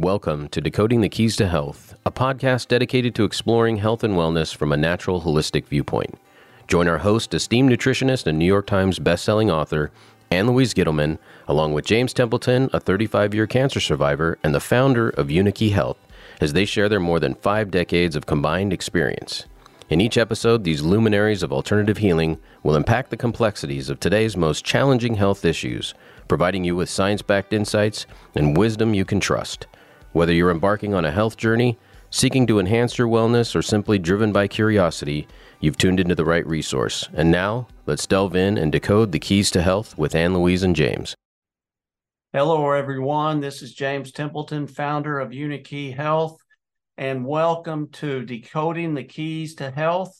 Welcome to Decoding the Keys to Health, a podcast dedicated to exploring health and wellness from a natural, holistic viewpoint. Join our host, esteemed nutritionist and New York Times bestselling author, Ann Louise Gittleman, along with James Templeton, a 35 year cancer survivor and the founder of Unikey Health, as they share their more than five decades of combined experience. In each episode, these luminaries of alternative healing will unpack the complexities of today's most challenging health issues, providing you with science backed insights and wisdom you can trust. Whether you're embarking on a health journey, seeking to enhance your wellness, or simply driven by curiosity, you've tuned into the right resource. And now, let's delve in and decode the keys to health with Ann Louise and James. Hello, everyone. This is James Templeton, founder of Unikey Health and welcome to Decoding the Keys to Health.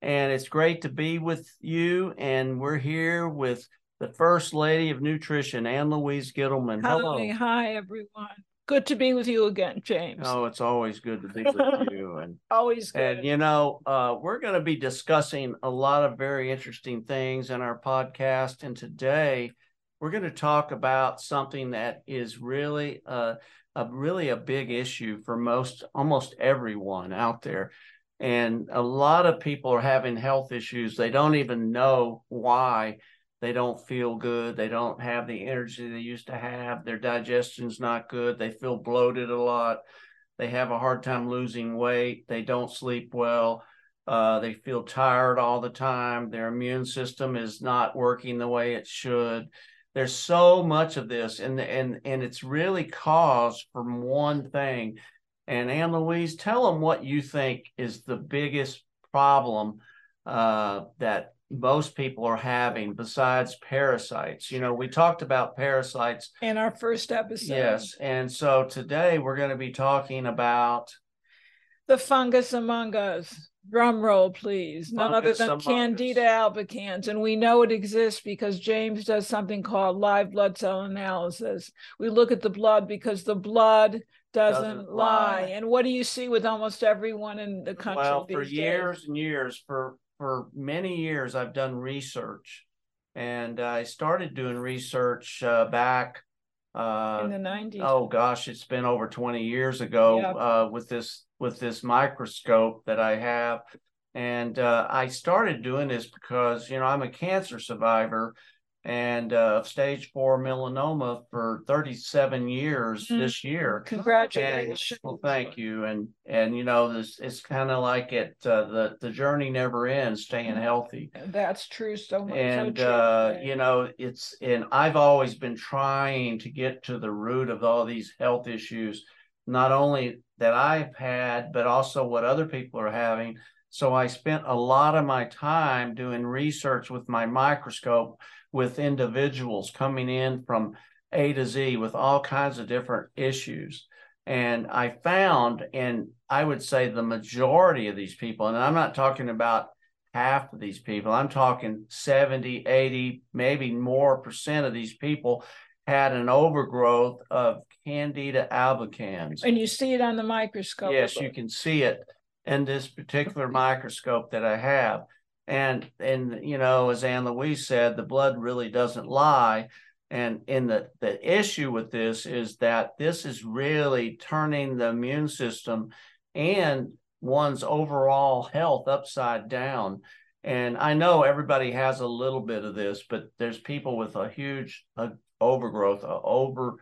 And it's great to be with you. And we're here with the First Lady of Nutrition, Ann Louise Gittleman. Hello. Hi, hi, everyone. Good to be with you again, James. Oh, it's always good to be with you. And always good. And you know, uh, we're going to be discussing a lot of very interesting things in our podcast. And today we're going to talk about something that is really uh, a really a big issue for most almost everyone out there and a lot of people are having health issues they don't even know why they don't feel good they don't have the energy they used to have their digestion's not good they feel bloated a lot they have a hard time losing weight they don't sleep well uh, they feel tired all the time their immune system is not working the way it should. There's so much of this and and and it's really caused from one thing. And Ann louise tell them what you think is the biggest problem uh, that most people are having besides parasites you know we talked about parasites in our first episode yes and so today we're going to be talking about the fungus among us Drum roll, please. None other than Candida albicans. And we know it exists because James does something called live blood cell analysis. We look at the blood because the blood doesn't, doesn't lie. lie. And what do you see with almost everyone in the country? Well, for years and years, for for many years, I've done research, and I started doing research uh, back uh, in the 90s. Oh gosh, it's been over 20 years ago yep. uh, with this with this microscope that I have. And uh, I started doing this because, you know, I'm a cancer survivor and uh, stage four melanoma for 37 years mm-hmm. this year. Congratulations! And, well, thank you. And and you know this it's kind of like it uh, the the journey never ends. Staying mm-hmm. healthy. That's true. So much. And so uh, you know it's and I've always been trying to get to the root of all these health issues, not only that I've had, but also what other people are having. So I spent a lot of my time doing research with my microscope with individuals coming in from A to Z with all kinds of different issues. And I found, and I would say the majority of these people, and I'm not talking about half of these people, I'm talking 70, 80, maybe more percent of these people had an overgrowth of Candida albicans. And you see it on the microscope. Yes, you can see it in this particular microscope that I have. And and you know, as Ann Louise said, the blood really doesn't lie. And in the, the issue with this is that this is really turning the immune system and one's overall health upside down. And I know everybody has a little bit of this, but there's people with a huge a overgrowth, a over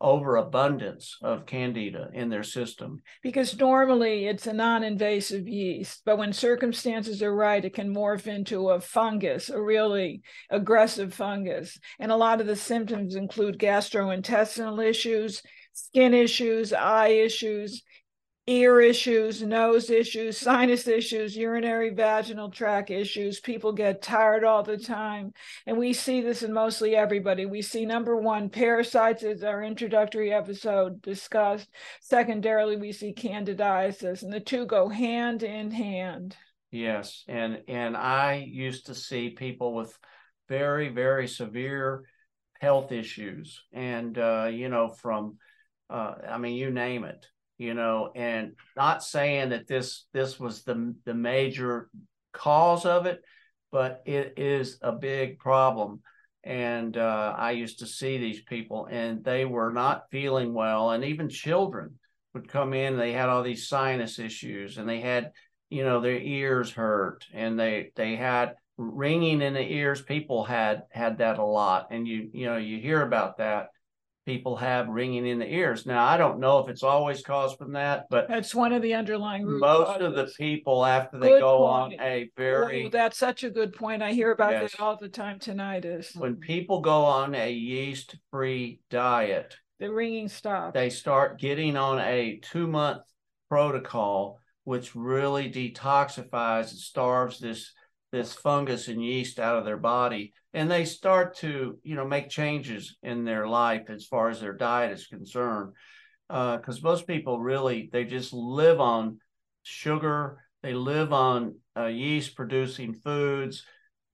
overabundance of candida in their system. Because normally it's a non-invasive yeast, but when circumstances are right, it can morph into a fungus, a really aggressive fungus. And a lot of the symptoms include gastrointestinal issues, skin issues, eye issues, ear issues, nose issues, sinus issues, urinary vaginal tract issues. People get tired all the time. And we see this in mostly everybody. We see number one, parasites, as our introductory episode discussed. Secondarily, we see candidiasis, and the two go hand in hand. Yes. And and I used to see people with very, very severe health issues. And uh, you know, from uh, I mean, you name it you know, and not saying that this this was the the major cause of it, but it is a big problem. And uh, I used to see these people, and they were not feeling well. And even children would come in, they had all these sinus issues, and they had, you know, their ears hurt, and they they had ringing in the ears. People had had that a lot, and you you know you hear about that people have ringing in the ears. Now, I don't know if it's always caused from that, but That's one of the underlying root most of the people after they Good go on point. a Oh, very that's such a good point. I hear about Yes. that all the time. Tinnitus, when people go on a yeast free diet, the ringing stops. they start getting on a two month protocol, which really detoxifies and starves this this fungus and yeast out of their body and they start to you know make changes in their life as far as their diet is concerned. Because most people really they just live on sugar they live on uh, yeast producing foods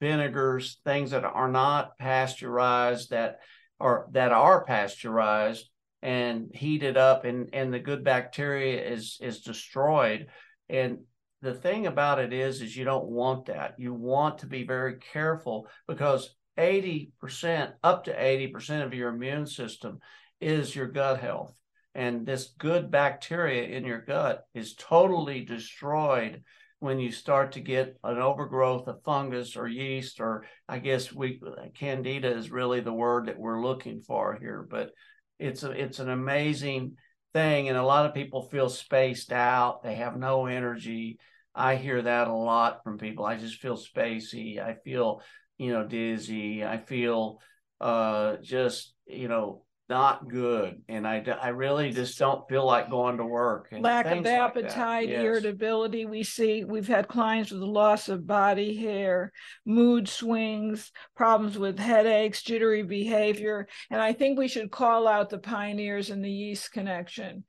vinegars things that are not pasteurized that are that are pasteurized and heated up and and the good bacteria is is destroyed. And the thing about it is is you don't want that. You want to be very careful because 80% up to 80% of your immune system is your gut health. And this good bacteria in your gut is totally destroyed when you start to get an overgrowth of fungus or yeast or i guess we candida is really the word that we're looking for here but it's a, it's an amazing thing and a lot of people feel spaced out. They have no energy. I hear that a lot from people. I just feel spacey. I feel you know dizzy. I feel uh just you know not good and i i really just don't feel like going to work and Lack of things like appetite, Yes. irritability. We see we've had clients with loss of body hair, mood swings, problems with headaches, jittery behavior. And I think we should call out the pioneers in the yeast connection.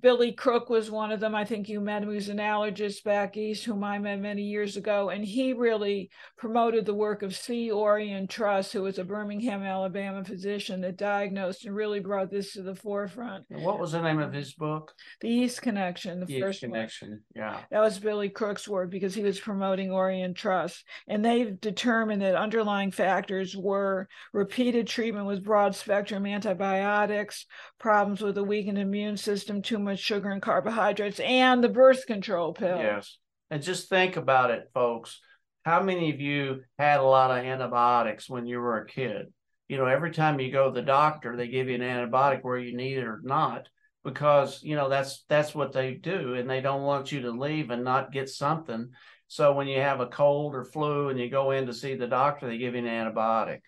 Billy Crook was one of them. I think you met him. He was an allergist back east, whom I met many years ago, and he really promoted the work of C. Orian Truss, who was a Birmingham, Alabama physician that diagnosed and really brought this to the forefront. And what was the name of his book The Yeast Connection, the Yeast first one. connection yeah That was Billy Crook's work because he was promoting Orian Truss. And they've determined that underlying factors were repeated treatment with broad spectrum antibiotics, problems with a weakened immune system, too much sugar and carbohydrates, and the birth control pill. Yes. And just think about it, folks. How many of you had a lot of antibiotics when you were a kid? You know, every time you go to the doctor, they give you an antibiotic where you need it or not, because you know that's that's what they do, and they don't want you to leave and not get something. So when you have a cold or flu and you go in to see the doctor, they give you an antibiotic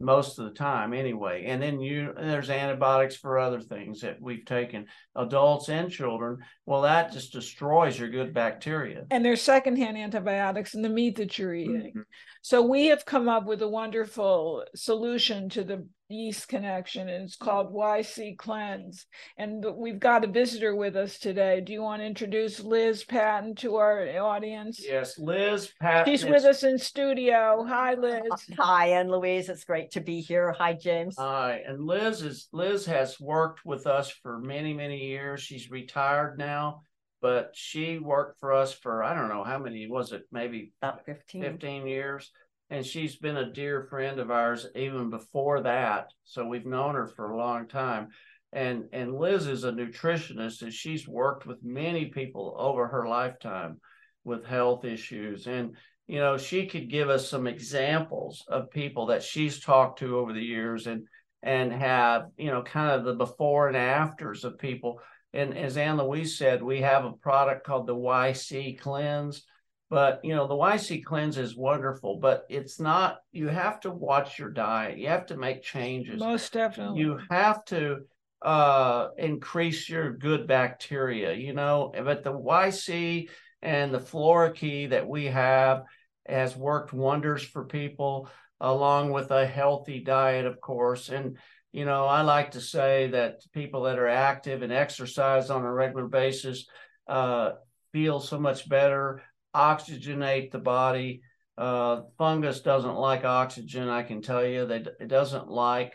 most of the time anyway. And then you there's antibiotics for other things that we've taken, adults and children. Well, that just destroys your good bacteria. And there's secondhand antibiotics in the meat that you're eating. Mm-hmm. So we have come up with a wonderful solution to the yeast connection, and it's called YC Cleanse. And we've got a visitor with us today. Do you want to introduce Liz Patton to our audience? Yes, Liz Pat. She's with us in studio. Hi, Liz. Hi, Ann Louise. It's great to be here. Hi, James. Hi, and Liz is Liz has worked with us for many many years. She's retired now, but she worked for us for I don't know how many was it maybe About 15. 15 years and she's been a dear friend of ours even before that. So we've known her for a long time. And and liz is a nutritionist and she's worked with many people over her lifetime with health issues. And you know she could give us some examples of people that she's talked to over the years and and have you know kind of the before and afters of people. And as ann louise said we have a product called the yc cleanse but you know, the YC cleanse is wonderful, but it's not. You have to watch your diet. You have to make changes. Most definitely. You have to uh, increase your good bacteria. You know, but the YC and the Flora Key that we have has worked wonders for people, along with a healthy diet, of course. And you know, I like to say that people that are active and exercise on a regular basis uh, feel so much better, oxygenate the body. Uh, fungus doesn't like oxygen, I can tell you. That it doesn't like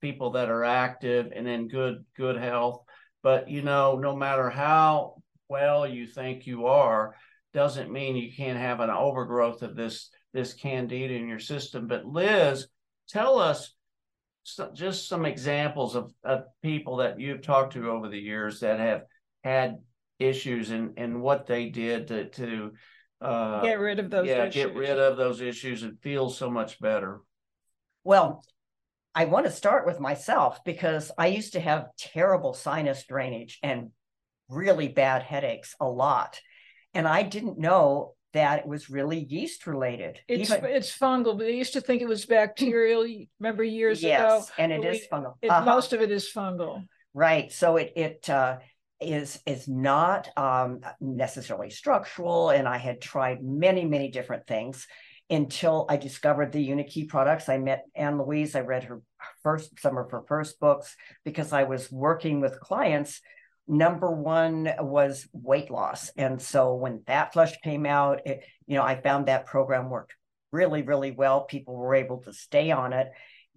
people that are active and in good good health. But you know, no matter how well you think you are, doesn't mean you can't have an overgrowth of this this candida in your system. But Liz tell us just some examples of, of people that you've talked to over the years that have had issues and and what they did to to uh, get rid of those yeah issues. get rid of those issues and feel so much better well i want to start with myself because i used to have terrible sinus drainage and really bad headaches a lot and i didn't know that it was really yeast related. It's Even, it's fungal. but They used to think it was bacterial. Remember years yes, ago? Yes, and it we, is fungal. It, uh-huh. Most of it is fungal. Right. So it it uh, is is not um, necessarily structural. And I had tried many many different things until I discovered the UniKey products. I met Ann Louise. I read her first some of her first books because I was working with clients number one was weight loss. And so when that Flush came out, it, you know, I found that program worked really, really well. People were able to stay on it,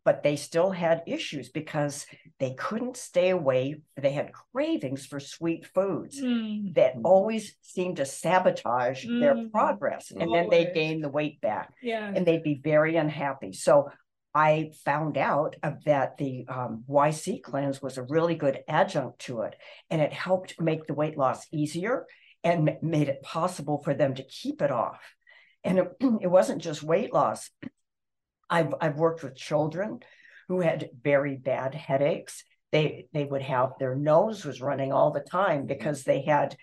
but they still had issues because they couldn't stay away. They had cravings for sweet foods mm. that always seemed to sabotage mm. their progress. And always. then they gain the weight back. Yeah. And they'd be very unhappy. So I found out that the um, YC cleanse was a really good adjunct to it, and it helped make the weight loss easier and made it possible for them to keep it off. And it, it wasn't just weight loss. I've I've worked with children who had very bad headaches. They they would have their nose was running all the time mm-hmm. because they had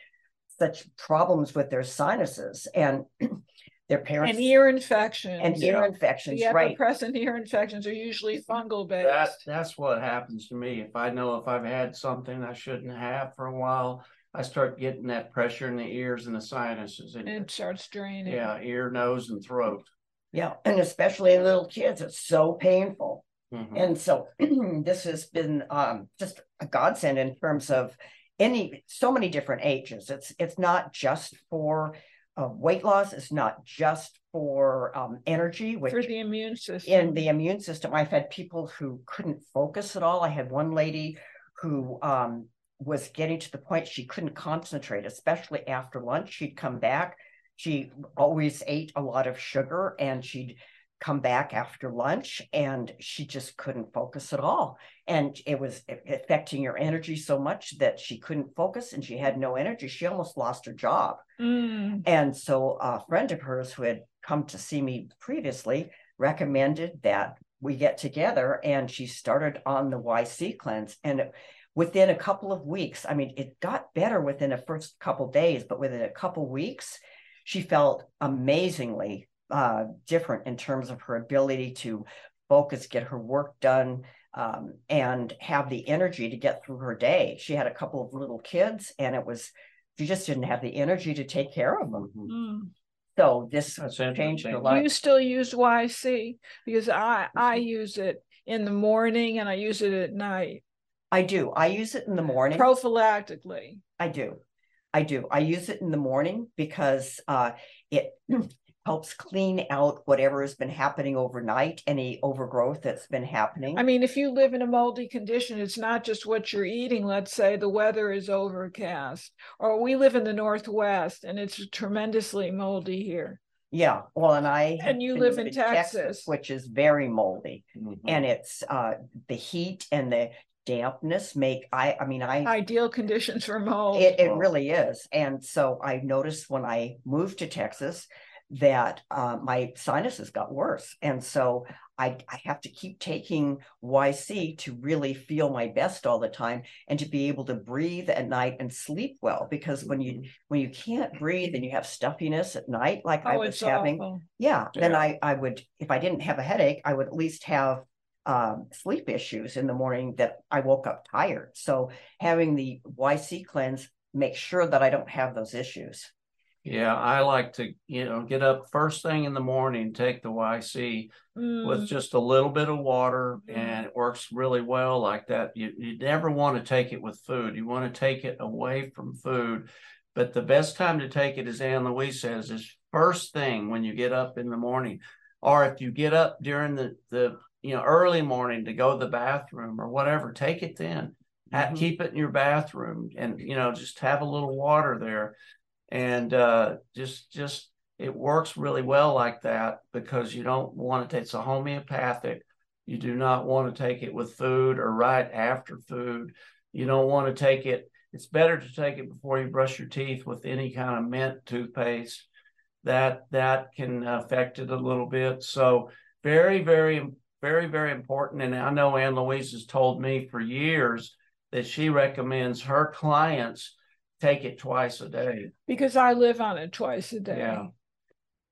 such problems with their sinuses and their parents and ear infections and ear infections, the right? Present ear infections are usually fungal based. That's that's what happens to me. If I know if I've had something I shouldn't have for a while, I start getting that pressure in the ears and the sinuses, and it starts draining. Yeah, ear, nose, and throat. Yeah, and especially in little kids, it's so painful. Mm-hmm. And so this has been um, just a godsend in terms of any so many different ages. It's it's not just for uh, weight loss It's not just for um, energy, which for the immune system. In the immune system, I've had people who couldn't focus at all. I had one lady who um, was getting to the point she couldn't concentrate, especially after lunch. She'd come back. She always ate a lot of sugar, and she'd come back after lunch and she just couldn't focus at all. And it was affecting her energy so much that she couldn't focus and she had no energy. She almost lost her job. Mm. and so a friend of hers who had come to see me previously recommended that we get together and she started on the yc cleanse. And within a couple of weeks i mean it got better within the first couple days but within a couple weeks she felt amazingly uh, different in terms of her ability to focus, get her work done, um, and have the energy to get through her day. She had a couple of little kids, and it was she just didn't have the energy to take care of them. Mm. So this That's changed her life. You still use YC? Because I I use it in the morning and I use it at night. I do. I use it in the morning prophylactically. I do. I do. I use it in the morning because uh, it helps clean out whatever has been happening overnight, any overgrowth that's been happening. I mean, if you live in a moldy condition, it's not just what you're eating. Let's say the weather is overcast, or we live in the Northwest and it's tremendously moldy here. Yeah, well, and I and you live in Texas. Texas. which is very moldy, mm-hmm. and it's uh, the heat and the dampness make I I mean I ideal conditions for mold. It, it really is, and so I noticed when I moved to Texas that uh, my sinuses got worse. And so I, I have to keep taking YC to really feel my best all the time and to be able to breathe at night and sleep well. Because when you mm-hmm. when you can't breathe and you have stuffiness at night, like oh, I was having, yeah, yeah, then I, I would, if I didn't have a headache, I would at least have um, sleep issues in the morning that I woke up tired. So having the YC cleanse makes sure that I don't have those issues. Yeah, I like to, you know, get up first thing in the morning, take the YC mm. with just a little bit of water, mm. and it works really well like that. You, you never want to take it with food. You want to take it away from food. But the best time to take it, as Ann Louise says, is first thing when you get up in the morning. Or if you get up during the, the you know, early morning to go to the bathroom or whatever, take it then. Mm-hmm. Keep it in your bathroom and, you know, just have a little water there and uh, just just it works really well like that because you don't want it. It's a homeopathic You do not want to take it with food or right after food. You don't want to take it. It's better to take it before you brush your teeth with any kind of mint toothpaste. That that can affect it a little bit. So very, very, very, very important. And I know Ann Louise has told me for years that she recommends her clients take it twice a day. Because I live on it twice a day. Yeah.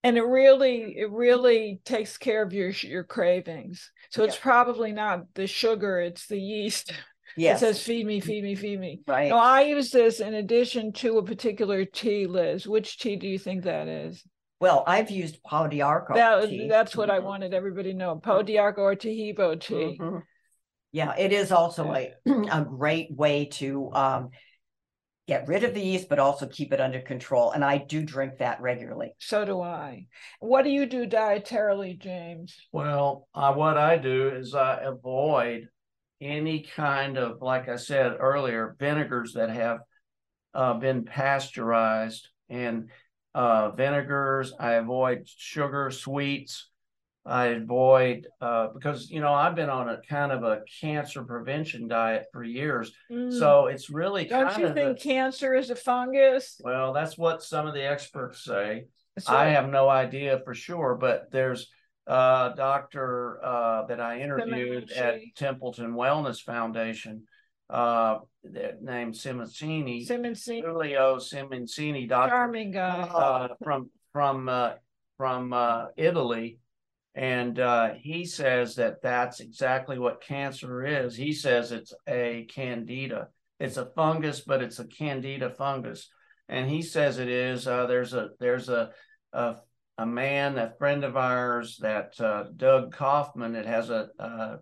And it really, it really takes care of your your cravings. So it's probably not the sugar; it's the yeast. Yes. It says feed me, feed me, feed me. right. No, I use this in addition to a particular tea, Liz. Which tea do you think that is? Well, I've used Pau d'Arco. That, tea. that's what I Mhm. wanted everybody to know. Pau d'Arco or Taheebo tea. Mhm. Yeah, it is also a, a great way to um, get rid of the yeast, but also keep it under control. And I do drink that regularly. So do I. What do you do dietarily, James? Well, uh, what I do is I avoid any kind of, like I said earlier, vinegars that have uh, been pasteurized and uh, vinegars. I avoid sugar, sweets. I avoid uh, because you know I've been on a kind of a cancer prevention diet for years, Mm. so it's really don't you think the- cancer is a fungus? well, that's what some of the experts say. I have no idea for sure, but there's a doctor uh, that I interviewed at Templeton Wellness Foundation uh, that named Simoncini, Simoncini, Tullio Simoncini, doctor charming guy. uh, from from uh, from uh, Italy, and uh, he says that that's exactly what cancer is. He says it's a candida. It's a fungus, but it's a candida fungus, and he says it is. Uh, there's a there's a, a a man, a friend of ours, that uh, Doug Kaufman, that has a, a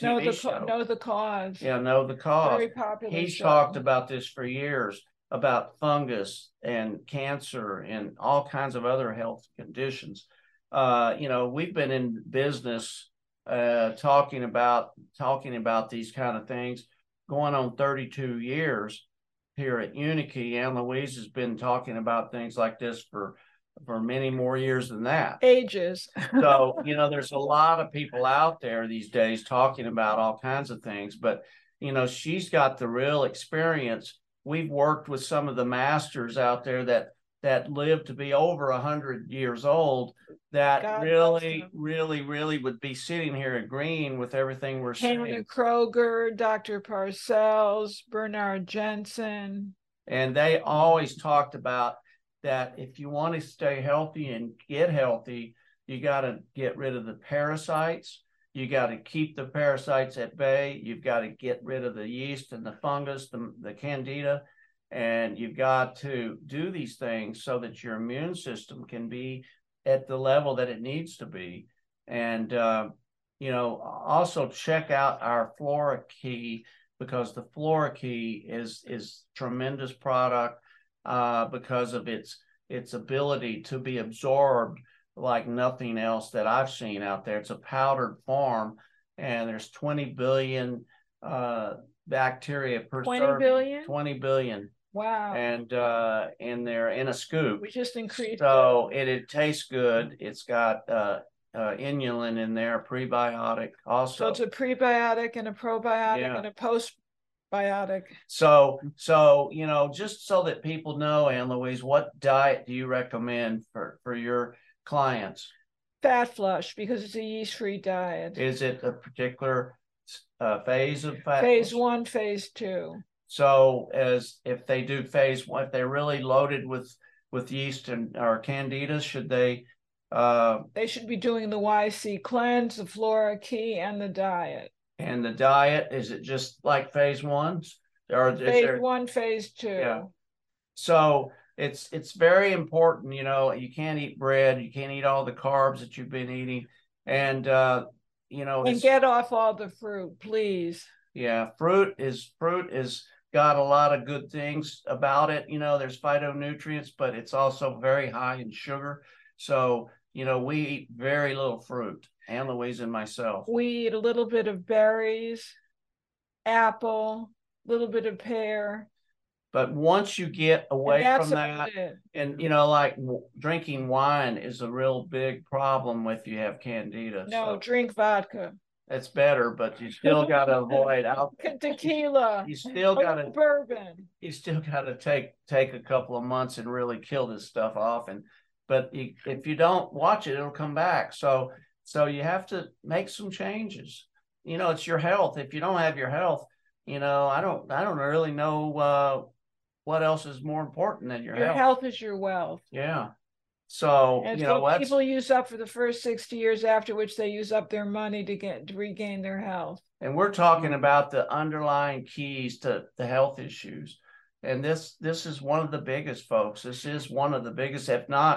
know the show. know the cause. yeah, know the cause Very popular. he's show. talked about this for years about fungus and cancer and all kinds of other health conditions uh you know we've been in business uh talking about talking about these kind of things going on 32 years here at UniKey and Louise has been talking about things like this for for many more years than that ages. so you know there's a lot of people out there these days talking about all kinds of things but you know she's got the real experience we've worked with some of the masters out there that that live to be over a hundred years old that God really really really would be sitting here agreeing with everything we're Hanna saying Kroeger, Dr. Parcells, Bernard Jensen. and they always talked about that if you want to stay healthy and get healthy you got to get rid of the parasites. You got to keep the parasites at bay. You've got to get rid of the yeast and the fungus the, the candida and you've got to do these things so that your immune system can be at the level that it needs to be. And uh, you know also check out our flora key because the flora key is is tremendous product uh, because of its its ability to be absorbed like nothing else that I've seen out there. It's a powdered form, and there's 20 billion uh, bacteria per 20 serving. billion? 20 billion, Wow. and uh, in there in a scoop. we just increased. So it, it tastes good. It's got uh, uh, inulin in there, prebiotic also. so it's a prebiotic and a probiotic Yeah. and a postbiotic. So, so you know, just so that people know, Anne Louise, what diet do you recommend for for your clients? Fat flush because it's a yeast free diet. Is it a particular uh, phase of fat? phase one, phase two. So, as if they do phase one, if they're really loaded with with yeast and or candida, should they? Uh, They should be doing the YC cleanse, the flora key, and the diet. And the diet is it just like phase ones, or is Phase there? one, phase two. Yeah. So it's it's very important, you know, you can't eat bread, you can't eat all the carbs that you've been eating. And uh, you know, And get off all the fruit, please. yeah, fruit is fruit is got a lot of good things about it. You know, there's phytonutrients, but it's also very high in sugar. So, you know, we eat very little fruit, Ann Louise and myself. We eat a little bit of berries, apple, a little bit of pear. But once you get away from that, and you know, like w- drinking wine is a real big problem if you have candida. No, So- drink vodka. it's better, but you still got to avoid alcohol. Tequila. You still got to bourbon. You still got to take take a couple of months and really kill this stuff off. And but if you don't watch it, it'll come back. So so you have to make some changes. You know, it's your health. If you don't have your health, you know, I don't I don't really know uh, what else is more important than your, Your health. health is your wealth. Yeah. So And you know people use up for the first 60 years, after which they use up their money to get to regain their health. and we're talking about the underlying keys to the health issues and this this is one of the biggest folks this is one of the biggest if not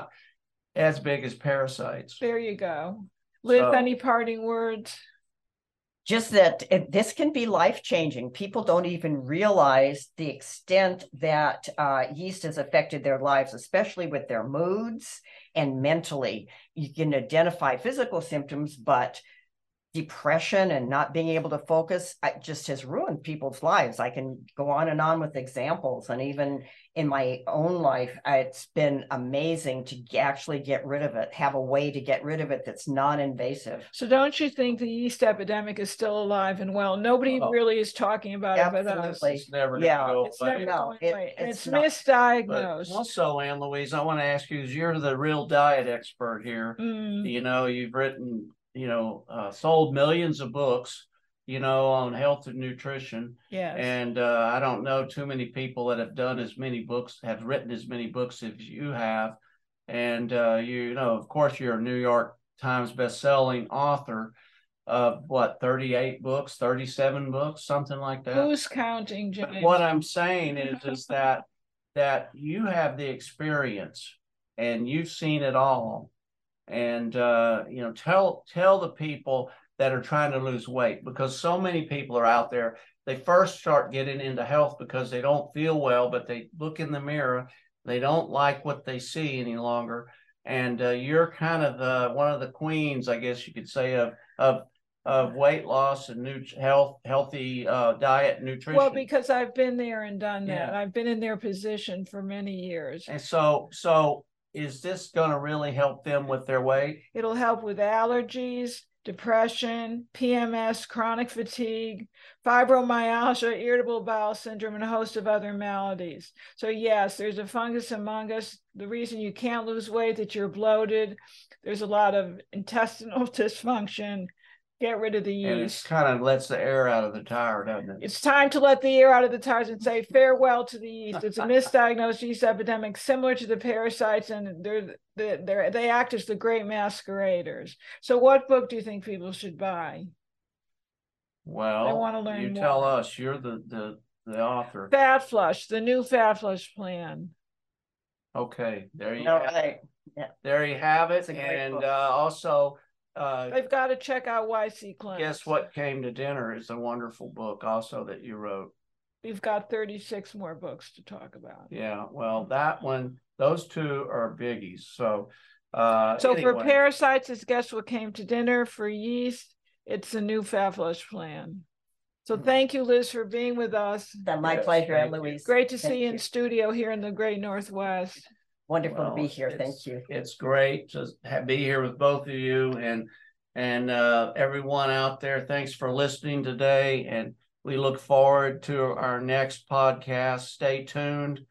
as big as parasites There you go. Liz, So- any parting words? just that it, this can be life changing. People don't even realize the extent that uh, yeast has affected their lives, especially with their moods and mentally. You can identify physical symptoms, but depression and not being able to focus just has ruined people's lives. I can go on and on with examples. And even in my own life, it's been amazing to actually get rid of it, have a way to get rid of it that's non invasive. So don't you think the yeast epidemic is still alive and well? Nobody Oh. really is talking about it but us. Absolutely. it's never gonna Yeah, go It's away. never No, going it- away. It's it's not. Misdiagnosed. also ann louise i want to ask you because you're the real diet expert here Mm, you know you've written you know uh, sold millions of books you know on health and nutrition yes. And uh, I don't know too many people that have done as many books, have written as many books as you have. And uh, you know, of course, you're a New York Times best-selling author of what, 38 books, 37 books, something like that. Who's counting, But what I'm saying is, is that that you have the experience and you've seen it all. And uh, you know, tell tell the people that are trying to lose weight because so many people are out there. They first start getting into health because they don't feel well, but they look in the mirror, they don't like what they see any longer. And uh, you're kind of the one of the queens, I guess you could say, of of of weight loss and new health, healthy uh, diet, nutrition. Well, because I've been there and done that. Yeah. I've been in their position for many years. And so, so is this going to really help them with their weight? It'll help with allergies, depression, PMS, chronic fatigue, fibromyalgia, irritable bowel syndrome, and a host of other maladies. So, yes, there's a fungus among us. The reason you can't lose weight that you're bloated. There's a lot of intestinal dysfunction. Get rid of the And it yeast. kind of lets the air out of the tire, doesn't it? It's time to let the air out of the tires and say farewell to the yeast. It's a misdiagnosed yeast epidemic similar to the parasites, and they're, they're, they're, act as the great masqueraders. So, what book do you think people should buy? Well, wanna learn you more. tell us. You're the the the author. Fat Flush, the new Fat Flush plan. Okay, there you No, have, I, there you have it. It's a great And uh, also, uh, They've got to check out YC Cleanse. guess what came to dinner is a wonderful book also that you wrote. We've got 36 more books to talk about. Yeah, well, that one, those two are biggies. So, uh, So, for parasites, it's guess what came to dinner. For yeast, it's the new Fat Flush plan. So, thank you, Liz, for being with us. that my Yes, pleasure, thank Ann you. Louise. Great to Thank see you in you. studio here in the great Northwest. Wonderful to be here. Thank you. It's great to ha- be here with both of you and and uh, everyone out there. Thanks for listening today, and we look forward to our next podcast. Stay tuned.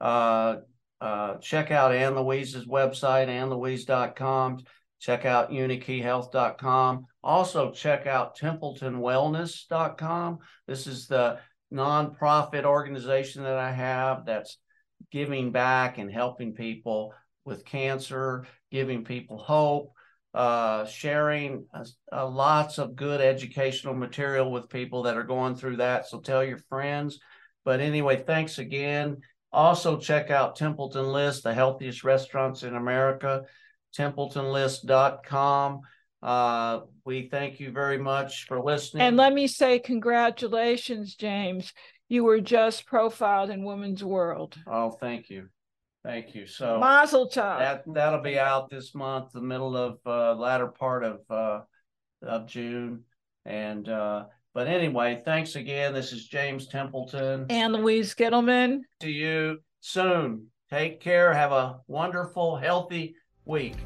Uh, uh, check out Ann Louise's website, AnnLouise.com. Check out UniKeyHealth.com. Also, check out TempletonWellness.com. This is the nonprofit organization that I have that's giving back and helping people with cancer, giving people hope, uh, sharing uh, uh, lots of good educational material with people that are going through that. So tell your friends. But anyway, thanks again. Also, check out Templeton List, the healthiest restaurants in America, templetonlist.com. Uh, we thank you very much for listening. And let me say, congratulations, James. You were just profiled in Women's World. oh, thank you. Thank you. So Mazel tov. that that'll be out this month, the middle of uh latter part of uh of June. And uh but anyway, thanks again. This is James Templeton. Ann Louise Gittleman. To you soon. Take care. Have a wonderful, healthy week.